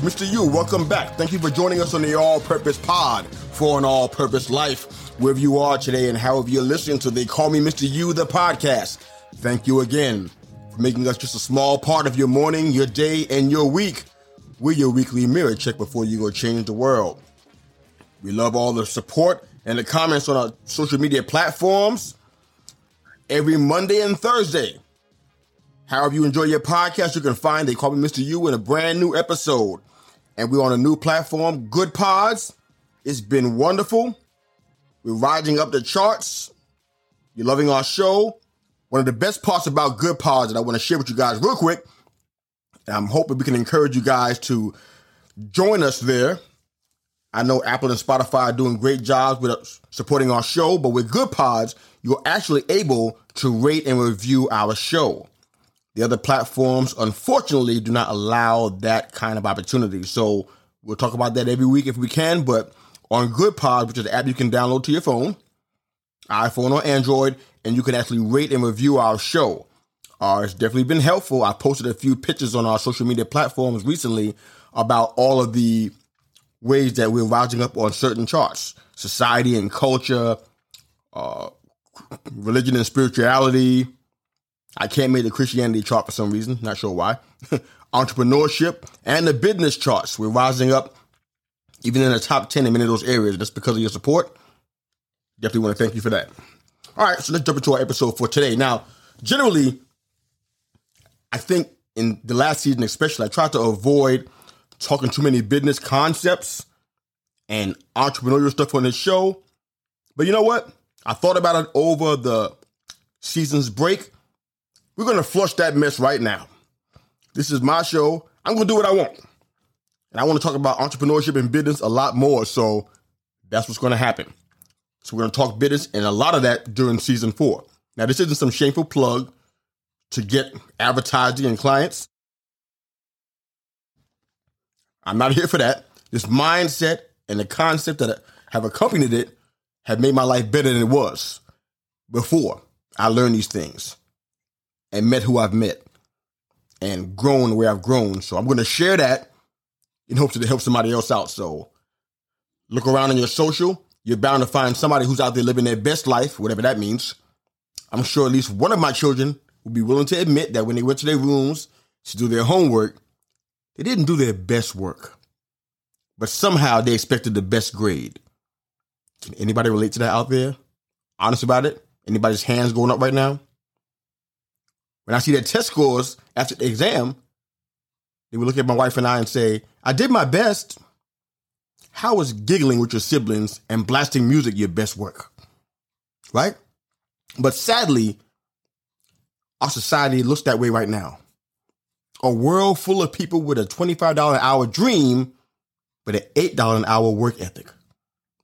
Mr. You, Welcome back. Thank you for joining us on the All Purpose Pod for an All Purpose Life. Wherever you are today and however you're listening to They Call Me Mr. You, the podcast. Thank you again for making us just a small part of your morning, your day, and your week. We're your weekly mirror check before you go change the world. We love all the support and the comments on our social media platforms every Monday and Thursday. However, you enjoy your podcast, you can find They Call Me Mr. You in a brand new episode. And we're on a new platform, Goodpods. It's been wonderful. We're rising up the charts. You're loving our show. One of the best parts about Goodpods that I want to share with you guys real quick, and I'm hoping we can encourage you guys to join us there. I know Apple and Spotify are doing great jobs with uh, supporting our show, but with Goodpods, you're actually able to rate and review our show. The other platforms, unfortunately, do not allow that kind of opportunity. So we'll talk about that every week if we can. But on Good Pod, which is an app you can download to your phone, iPhone or Android, and you can actually rate and review our show. Uh, it's definitely been helpful. I posted a few pictures on our social media platforms recently about all of the ways that we're rising up on certain charts society and culture, uh, religion and spirituality, I can't make the Christianity chart for some reason, not sure why. Entrepreneurship and the business charts. We're rising up even in the top 10 in many of those areas. That's because of your support. Definitely want to thank you for that. All right, so let's jump into our episode for today. Now, generally, I think in the last season, especially, I tried to avoid talking too many business concepts and entrepreneurial stuff on this show. But you know what? I thought about it over the season's break we're going to flush that mess right now. This is my show. I'm going to do what I want. And I want to talk about entrepreneurship and business a lot more. So that's what's going to happen. So we're going to talk business and a lot of that during season four. Now, this isn't some shameful plug to get advertising and clients. I'm not here for that. This mindset and the concept that have accompanied it have made my life better than it was before I learned these things and met who I've met and grown where I've grown. So I'm going to share that in hopes to help somebody else out. So look around on your social. You're bound to find somebody who's out there living their best life, whatever that means. I'm sure at least one of my children will be willing to admit that when they went to their rooms to do their homework, they didn't do their best work, but somehow they expected the best grade. Can anybody relate to that out there? Honest about it? Anybody's hands going up right now? When I see their test scores after the exam, they would look at my wife and I and say, I did my best. How is giggling with your siblings and blasting music your best work? Right? But sadly, our society looks that way right now. A world full of people with a $25 an hour dream, but an $8 an hour work ethic.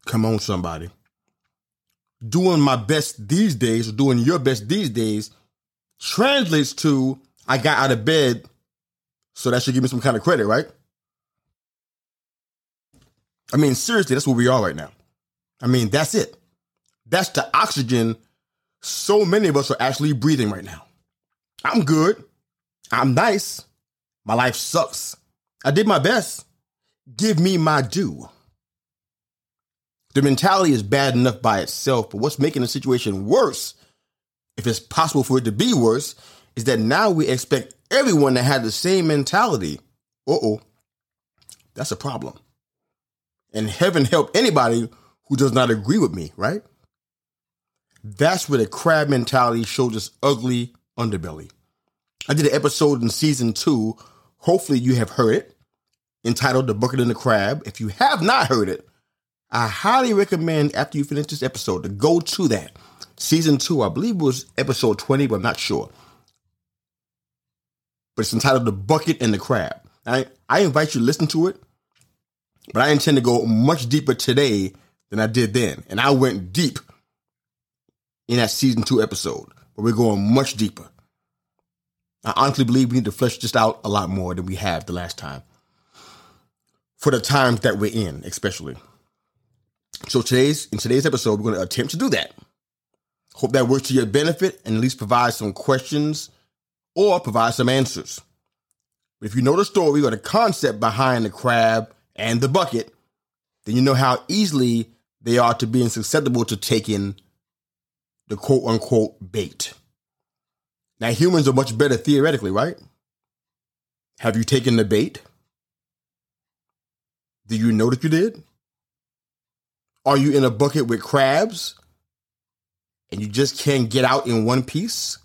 Come on, somebody. Doing my best these days, or doing your best these days, translates to I got out of bed, so that should give me some kind of credit, right? I mean, seriously, that's where we are right now. I mean, that's it. That's the oxygen so many of us are actually breathing right now. I'm good. I'm nice. My life sucks. I did my best. Give me my due. The mentality is bad enough by itself, but what's making the situation worse if it's possible for it to be worse, is that now we expect everyone to have the same mentality. Uh oh, that's a problem. And heaven help anybody who does not agree with me, right? That's where the crab mentality shows its ugly underbelly. I did an episode in season two. Hopefully, you have heard it, entitled The Bucket and the Crab. If you have not heard it, I highly recommend after you finish this episode to go to that. Season two, I believe it was episode 20, but I'm not sure. But it's entitled The Bucket and the Crab. I, I invite you to listen to it, but I intend to go much deeper today than I did then. And I went deep in that season two episode, but we're going much deeper. I honestly believe we need to flesh this out a lot more than we have the last time. For the times that we're in, especially. So today's in today's episode, we're going to attempt to do that. Hope that works to your benefit and at least provide some questions or provide some answers. But if you know the story or the concept behind the crab and the bucket, then you know how easily they are to being susceptible to taking the quote unquote bait. Now, humans are much better theoretically, right? Have you taken the bait? Do you know that you did? Are you in a bucket with crabs and you just can't get out in one piece?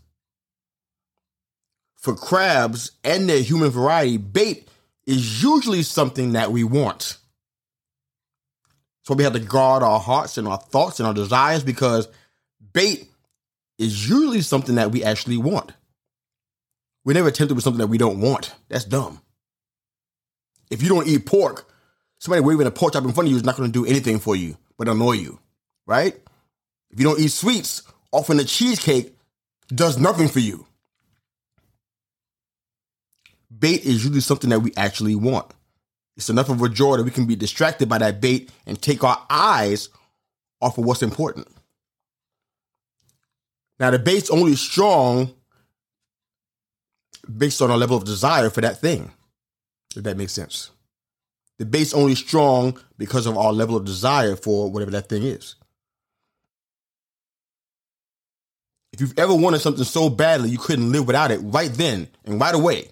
For crabs and their human variety, bait is usually something that we want. So we have to guard our hearts and our thoughts and our desires because bait is usually something that we actually want. We're never tempted with something that we don't want. That's dumb. If you don't eat pork, somebody waving a pork chop in front of you is not going to do anything for you but annoy you, right? If you don't eat sweets, often the cheesecake does nothing for you. Bait is usually something that we actually want. It's enough of a joy that we can be distracted by that bait and take our eyes off of what's important. Now, the bait's only strong based on our level of desire for that thing, if that makes sense. The bait's only strong because of our level of desire for whatever that thing is. If you've ever wanted something so badly you couldn't live without it right then and right away,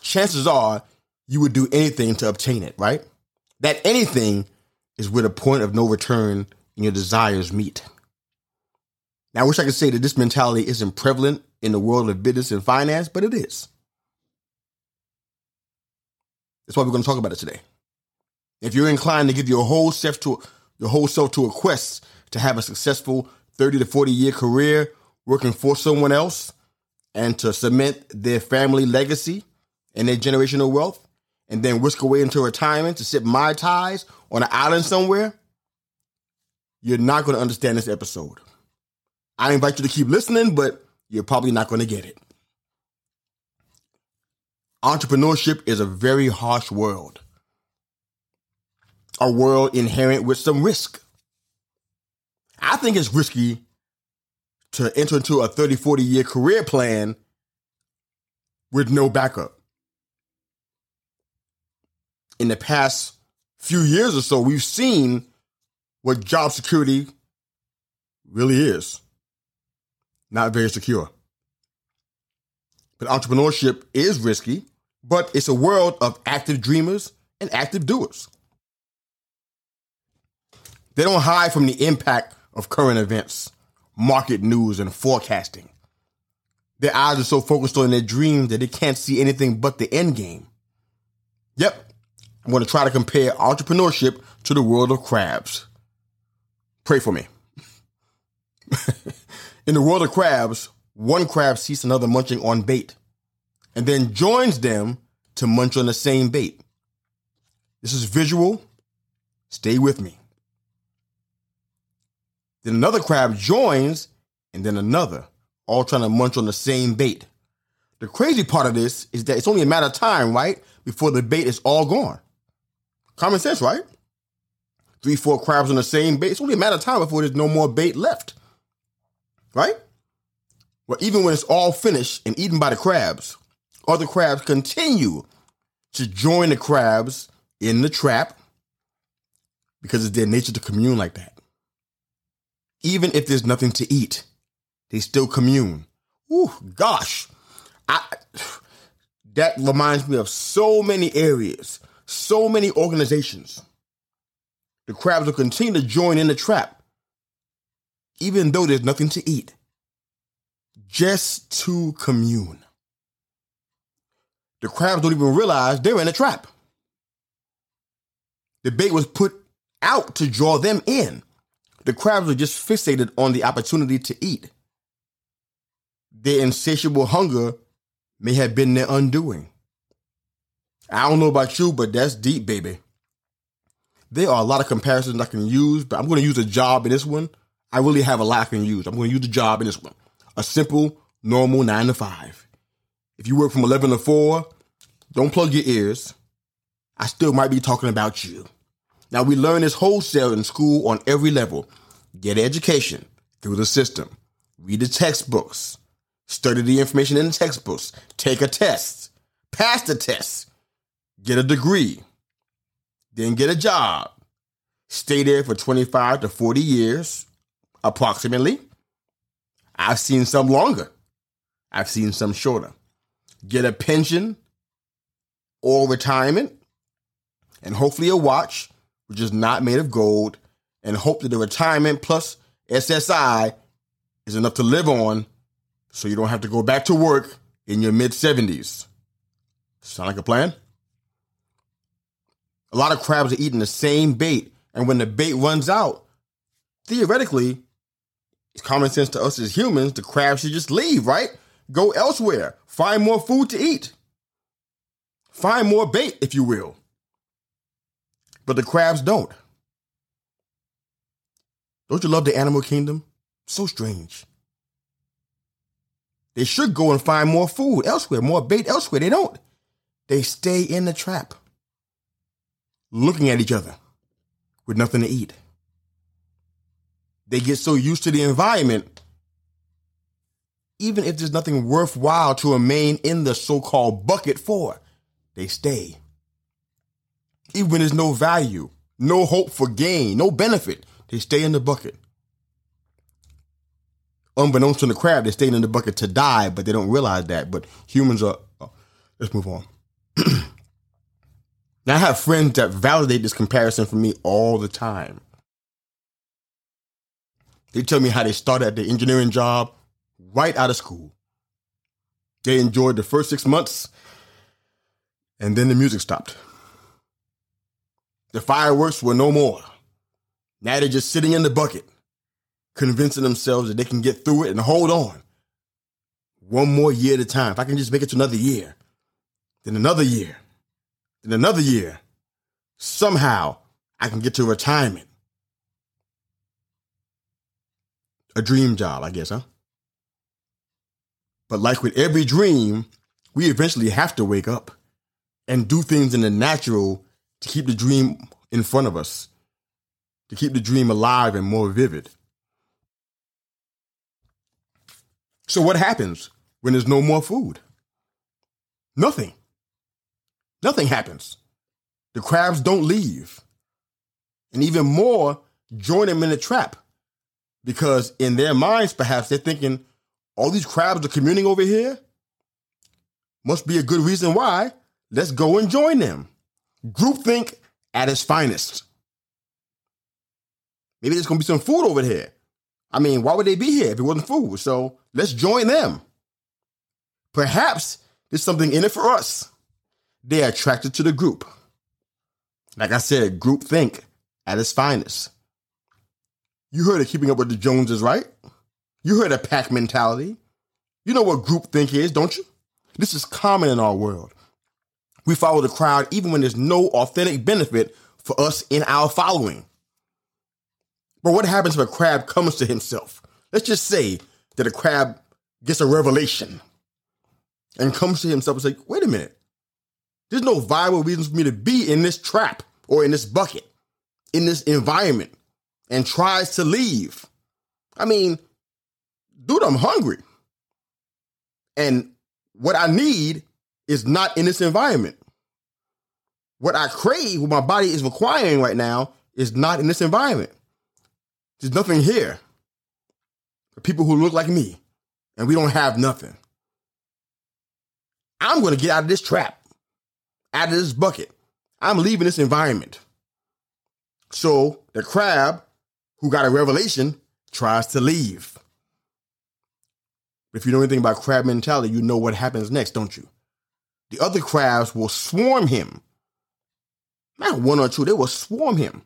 chances are you would do anything to obtain it, right? That anything is where the point of no return in your desires meet. Now, I wish I could say that this mentality isn't prevalent in the world of business and finance, but it is. That's why we're going to talk about it today. If you're inclined to give your whole self to your whole self to a quest to have a successful 30 to 40 year career working for someone else and to cement their family legacy and their generational wealth, and then whisk away into retirement to sip mai tais on an island somewhere, you're not going to understand this episode. I invite you to keep listening, but you're probably not going to get it. Entrepreneurship is a very harsh world, a world inherent with some risk. I think it's risky to enter into a 30, 40 year career plan with no backup in the past few years or so, we've seen what job security really is. Not very secure. But entrepreneurship is risky, but it's a world of active dreamers and active doers. They don't hide from the impact of current events, market news, and forecasting. Their eyes are so focused on their dreams that they can't see anything but the end game. Yep, I'm going to try to compare entrepreneurship to the world of crabs. Pray for me. In the world of crabs, one crab sees another munching on bait and then joins them to munch on the same bait. This is visual. Stay with me. Then another crab joins and then another, all trying to munch on the same bait. The crazy part of this is that it's only a matter of time, right? Before the bait is all gone. Common sense, right? Three, four crabs on the same bait. It's only a matter of time before there's no more bait left. Right? Well, even when it's all finished and eaten by the crabs, other crabs continue to join the crabs in the trap because it's their nature to commune like that. Even if there's nothing to eat, they still commune. Ooh, gosh. I, that reminds me of so many areas so many organizations. The crabs will continue to join in the trap, even though there's nothing to eat, just to commune. The crabs don't even realize they're in a trap. The bait was put out to draw them in. The crabs were just fixated on the opportunity to eat. Their insatiable hunger may have been their undoing. I don't know about you, but that's deep, baby. There are a lot of comparisons I can use, but I'm going to use a job in this one. I really have a lot I can use. I'm going to use a job in this one. A simple, normal nine to five. If you work from 11 to 4, don't plug your ears. I still might be talking about you. Now, we learn this wholesale in school on every level. Get education through the system. Read the textbooks. Study the information in the textbooks. Take a test. Pass the test. Get a degree. Then get a job. Stay there for 25 to 40 years, approximately. I've seen some longer. I've seen some shorter. Get a pension or retirement, and hopefully a watch, which is not made of gold, and hope that the retirement plus SSI is enough to live on so you don't have to go back to work in your mid 70s. Sound like a plan? A lot of crabs are eating the same bait, and when the bait runs out, theoretically, it's common sense to us as humans, the crab should just leave, right? Go elsewhere, find more food to eat, find more bait, if you will. But the crabs don't. Don't you love the animal kingdom? So strange. They should go and find more food elsewhere, more bait elsewhere. They don't. They stay in the trap, looking at each other with nothing to eat. They get so used to the environment, even if there's nothing worthwhile to remain in the so called bucket for, they stay. Even when there's no value, no hope for gain, no benefit, they stay in the bucket. Unbeknownst to the crab, they're staying in the bucket to die, but they don't realize that. But humans are. Oh, let's move on. now, I have friends that validate this comparison for me all the time. They tell me how they started at their engineering job right out of school. They enjoyed the first six months, and then the music stopped. The fireworks were no more. Now they're just sitting in the bucket, convincing themselves that they can get through it and hold on. One more year at a time. If I can just make it to another year, then another year, then another year, somehow I can get to retirement. A dream job, I guess, huh? But like with every dream, we eventually have to wake up and do things in the natural to keep the dream in front of us to keep the dream alive and more vivid. So, what happens when there's no more food? Nothing. Nothing happens. The crabs don't leave. And even more, join them in the trap. Because in their minds, perhaps they're thinking, all these crabs are communing over here? Must be a good reason why. Let's go and join them. Groupthink at its finest. Maybe there's gonna be some food over here. I mean, why would they be here if it wasn't food? So let's join them. Perhaps there's something in it for us. They're attracted to the group. Like I said, group think at its finest. You heard of keeping up with the Joneses, right? You heard of pack mentality. You know what group think is, don't you? This is common in our world. We follow the crowd even when there's no authentic benefit for us in our following. But what happens if a crab comes to himself? Let's just say that a crab gets a revelation and comes to himself and say, wait a minute, there's no viable reason for me to be in this trap or in this bucket, in this environment, and tries to leave. I mean, dude, I'm hungry. And what I need is not in this environment. What I crave, what my body is requiring right now, is not in this environment. There's nothing here for people who look like me, and we don't have nothing. I'm going to get out of this trap, out of this bucket. I'm leaving this environment. So the crab, who got a revelation, tries to leave. If you know anything about crab mentality, you know what happens next, don't you? The other crabs will swarm him. Not one or two, they will swarm him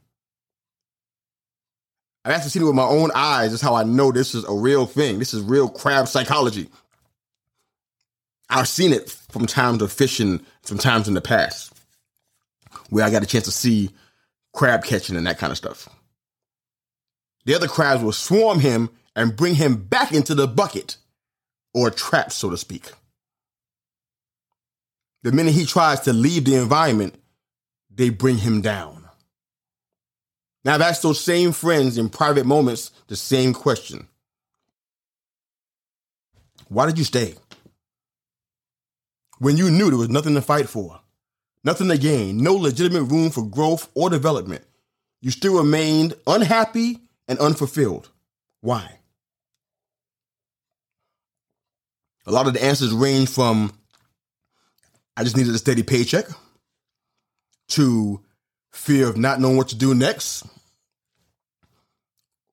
I've actually seen it with my own eyes. That's how I know this is a real thing. This is real crab psychology. I've seen it from times of fishing, from times in the past, where I got a chance to see crab catching and that kind of stuff. The other crabs will swarm him and bring him back into the bucket or trap, so to speak. The minute he tries to leave the environment, they bring him down. Now, I've asked those same friends in private moments the same question Why did you stay? When you knew there was nothing to fight for, nothing to gain, no legitimate room for growth or development, you still remained unhappy and unfulfilled. Why? A lot of the answers range from I just needed a steady paycheck to fear of not knowing what to do next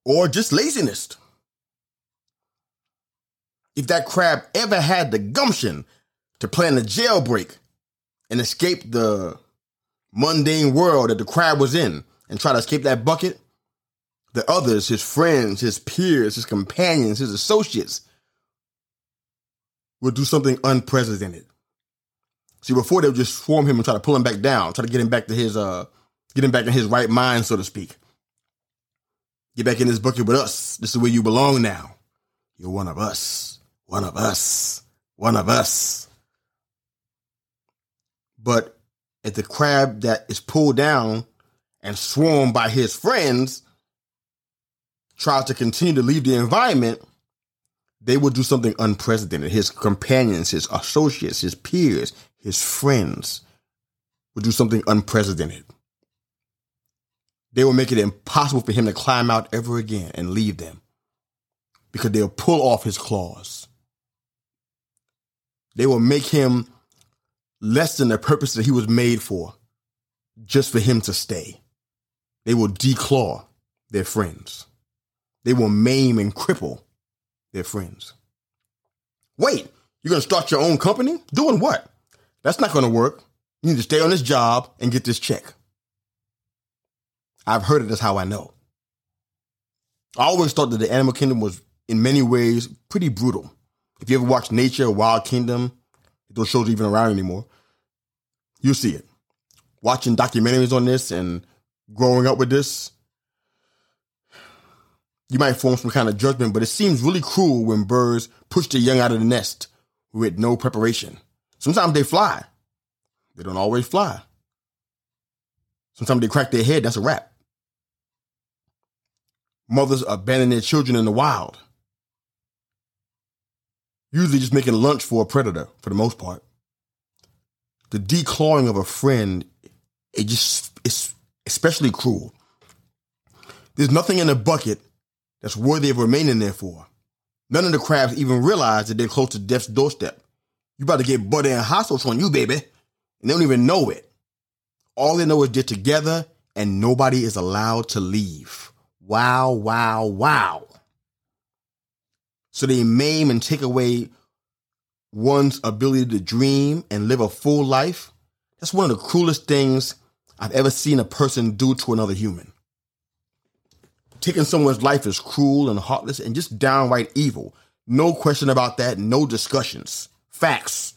or just laziness. If that crab ever had the gumption to plan a jailbreak and escape the mundane world that the crab was in and try to escape that bucket, the others, his friends, his peers, his companions, his associates, would do something unprecedented. See, before they would just swarm him and try to pull him back down, try to get him back to his uh get him back in his right mind, so to speak. Get back in this bucket with us. This is where you belong now. You're one of us. One of us. One of us. But if the crab that is pulled down and swarmed by his friends tries to continue to leave the environment, they would do something unprecedented. His companions, his associates, his peers, his friends would do something unprecedented. They will make it impossible for him to climb out ever again and leave them because they'll pull off his claws. They will make him less than the purpose that he was made for just for him to stay. They will declaw their friends. They will maim and cripple their friends. Wait, you're going to start your own company? Doing what? That's not going to work. You need to stay on this job and get this check. I've heard it. That's how I know. I always thought that the animal kingdom was, in many ways, pretty brutal. If you ever watch Nature, Wild Kingdom, those shows are even around anymore, you'll see it. Watching documentaries on this and growing up with this, you might form some kind of judgment, but it seems really cruel when birds push their young out of the nest with no preparation. Sometimes they fly. They don't always fly. Sometimes they crack their head, that's a wrap. Mothers abandon their children in the wild. Usually just making lunch for a predator, for the most part. The declawing of a friend, it just, it's especially cruel. There's nothing in the bucket that's worthy of remaining there for. None of the crabs even realize that they're close to death's doorstep. You about to get butter and hot sauce on you, baby. And they don't even know it. All they know is they're together and nobody is allowed to leave. Wow, wow, wow. So they maim and take away one's ability to dream and live a full life. That's one of the cruelest things I've ever seen a person do to another human taking someone's life is cruel and heartless and just downright evil. No question about that. No discussions. Facts.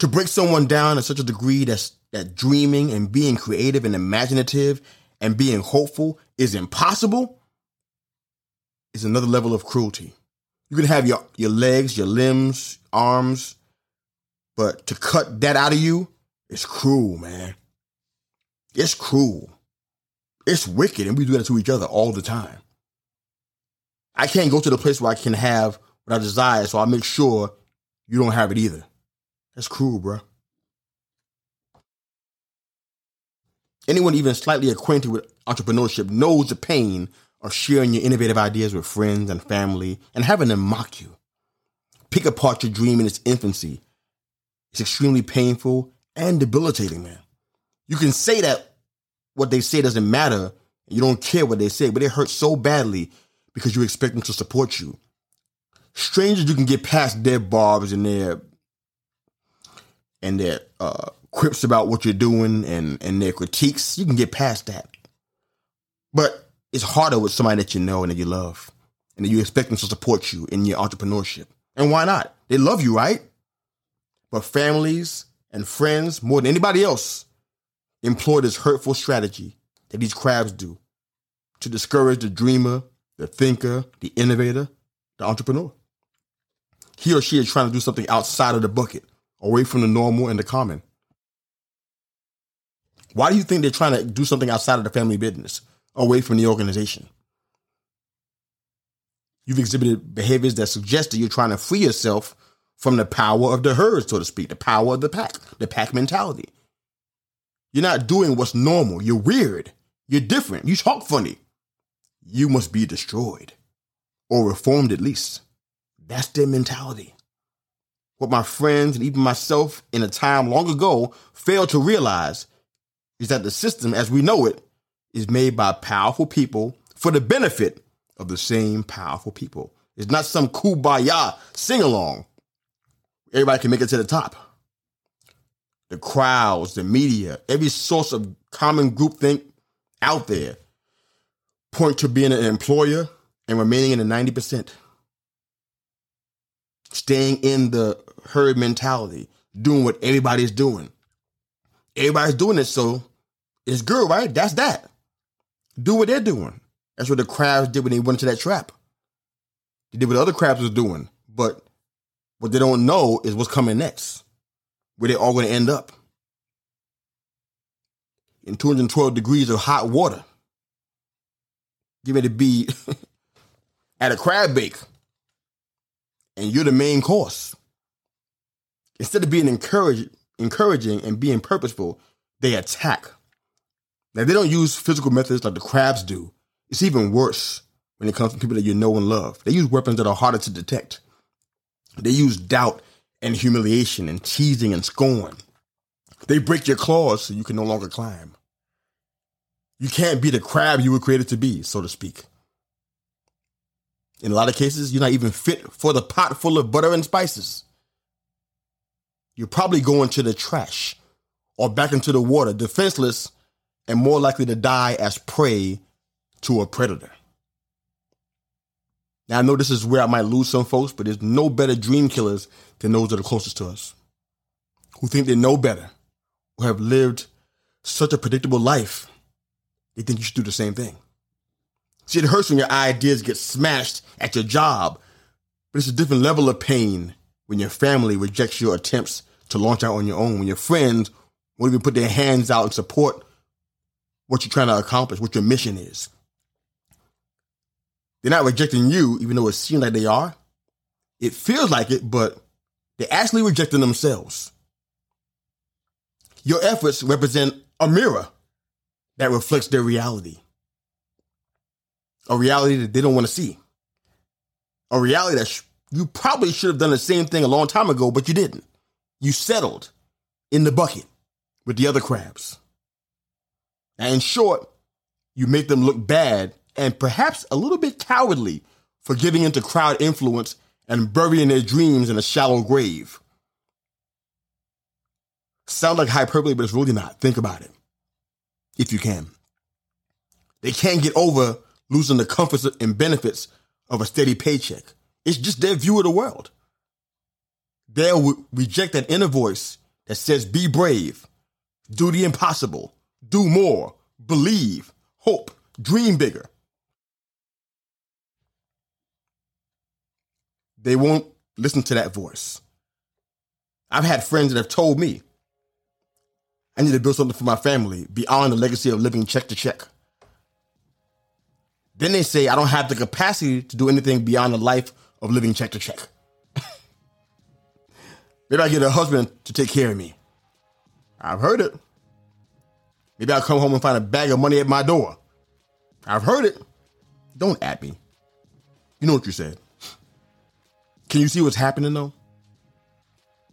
To break someone down to such a degree that's, that dreaming and being creative and imaginative and being hopeful is impossible is another level of cruelty. You can have your, your legs, your limbs, arms, but to cut that out of you is cruel, man. It's cruel. It's wicked, and we do that to each other all the time. I can't go to the place where I can have what I desire, so I make sure you don't have it either. That's cruel, bro. Anyone even slightly acquainted with entrepreneurship knows the pain of sharing your innovative ideas with friends and family and having them mock you. Pick apart your dream in its infancy. It's extremely painful and debilitating, man. You can say that what they say doesn't matter. You don't care what they say, but it hurts so badly because you expect them to support you. Strangers, you can get past their barbs and their and their uh, quips about what you're doing and and their critiques. You can get past that. But it's harder with somebody that you know and that you love and that you expect them to support you in your entrepreneurship. And why not? They love you, right? But families and friends, more than anybody else, employ this hurtful strategy that these crabs do to discourage the dreamer, the thinker, the innovator, the entrepreneur. He or she is trying to do something outside of the bucket, away from the normal and the common. Why do you think they're trying to do something outside of the family business, away from the organization? You've exhibited behaviors that suggest that you're trying to free yourself from the power of the herd, so to speak, the power of the pack, the pack mentality. You're not doing what's normal. You're weird. You're different. You talk funny. You must be destroyed or reformed at least. That's their mentality. What my friends and even myself in a time long ago failed to realize is that the system as we know it is made by powerful people for the benefit of the same powerful people. It's not some kumbaya sing along. Everybody can make it to the top. The crowds, the media, every source of common groupthink out there point to being an employer and remaining in the 90%. Staying in the herd mentality, doing what everybody's doing. Everybody's doing it, so it's good, right? That's that. Do what they're doing. That's what the crabs did when they went into that trap. They did what other crabs was doing, but what they don't know is what's coming next, where they're all going to end up. In 212 degrees of hot water. Give it to be at a crab bake, and you're the main course. Instead of being encouraged, encouraging and being purposeful, they attack. Now they don't use physical methods like the crabs do. It's even worse when it comes to people that you know and love. They use weapons that are harder to detect. They use doubt and humiliation and teasing and scorn. They break your claws so you can no longer climb. You can't be the crab you were created to be, so to speak. In a lot of cases, you're not even fit for the pot full of butter and spices. You're probably going to the trash or back into the water, defenseless and more likely to die as prey to a predator. Now, I know this is where I might lose some folks, but there's no better dream killers than those that are closest to us, who think they know better, who have lived such a predictable life, they think you should do the same thing. See, it hurts when your ideas get smashed at your job, but it's a different level of pain when your family rejects your attempts to launch out on your own, when your friends won't even put their hands out and support what you're trying to accomplish, what your mission is. They're not rejecting you, even though it seems like they are. It feels like it, but they're actually rejecting themselves. Your efforts represent a mirror that reflects their reality a reality that they don't want to see, a reality that sh- you probably should have done the same thing a long time ago, but you didn't. You settled in the bucket with the other crabs. And in short, you make them look bad and perhaps a little bit cowardly for giving into crowd influence and burying their dreams in a shallow grave. Sound like hyperbole, but it's really not. Think about it. If you can. They can't get over losing the comforts and benefits of a steady paycheck. It's just their view of the world. They'll reject that inner voice that says, be brave, do the impossible, do more, believe, hope, dream bigger. They won't listen to that voice. I've had friends that have told me, I need to build something for my family beyond the legacy of living check to check. Then they say I don't have the capacity to do anything beyond the life of living check to check. Maybe I get a husband to take care of me. I've heard it. Maybe I'll come home and find a bag of money at my door. I've heard it. Don't at me. You know what you said. Can you see what's happening though?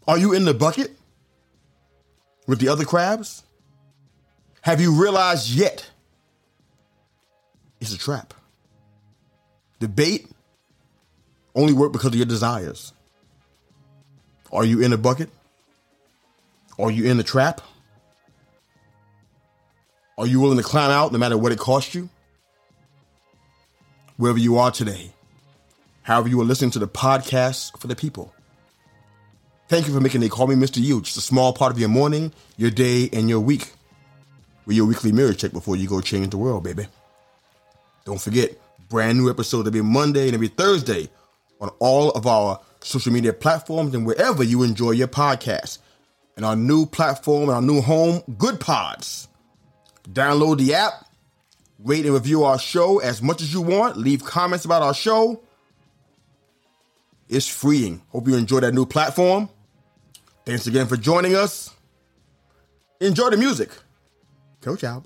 Are you in the bucket with the other crabs? Have you realized yet it's a trap? The bait only work because of your desires. Are you in a bucket? Are you in the trap? Are you willing to climb out no matter what it costs you? wherever you are today. However, you are listening to the podcast for the people. Thank you for making They Call Me Mr. You just a small part of your morning, your day, and your week. With your weekly mirror check before you go change the world, baby. Don't forget, brand new episodes every Monday and every Thursday on all of our social media platforms and wherever you enjoy your podcast. And our new platform and our new home, Goodpods. Download the app, rate and review our show as much as you want, leave comments about our show. It's freeing. Hope you enjoy that new platform. Thanks again for joining us. Enjoy the music. Coach out.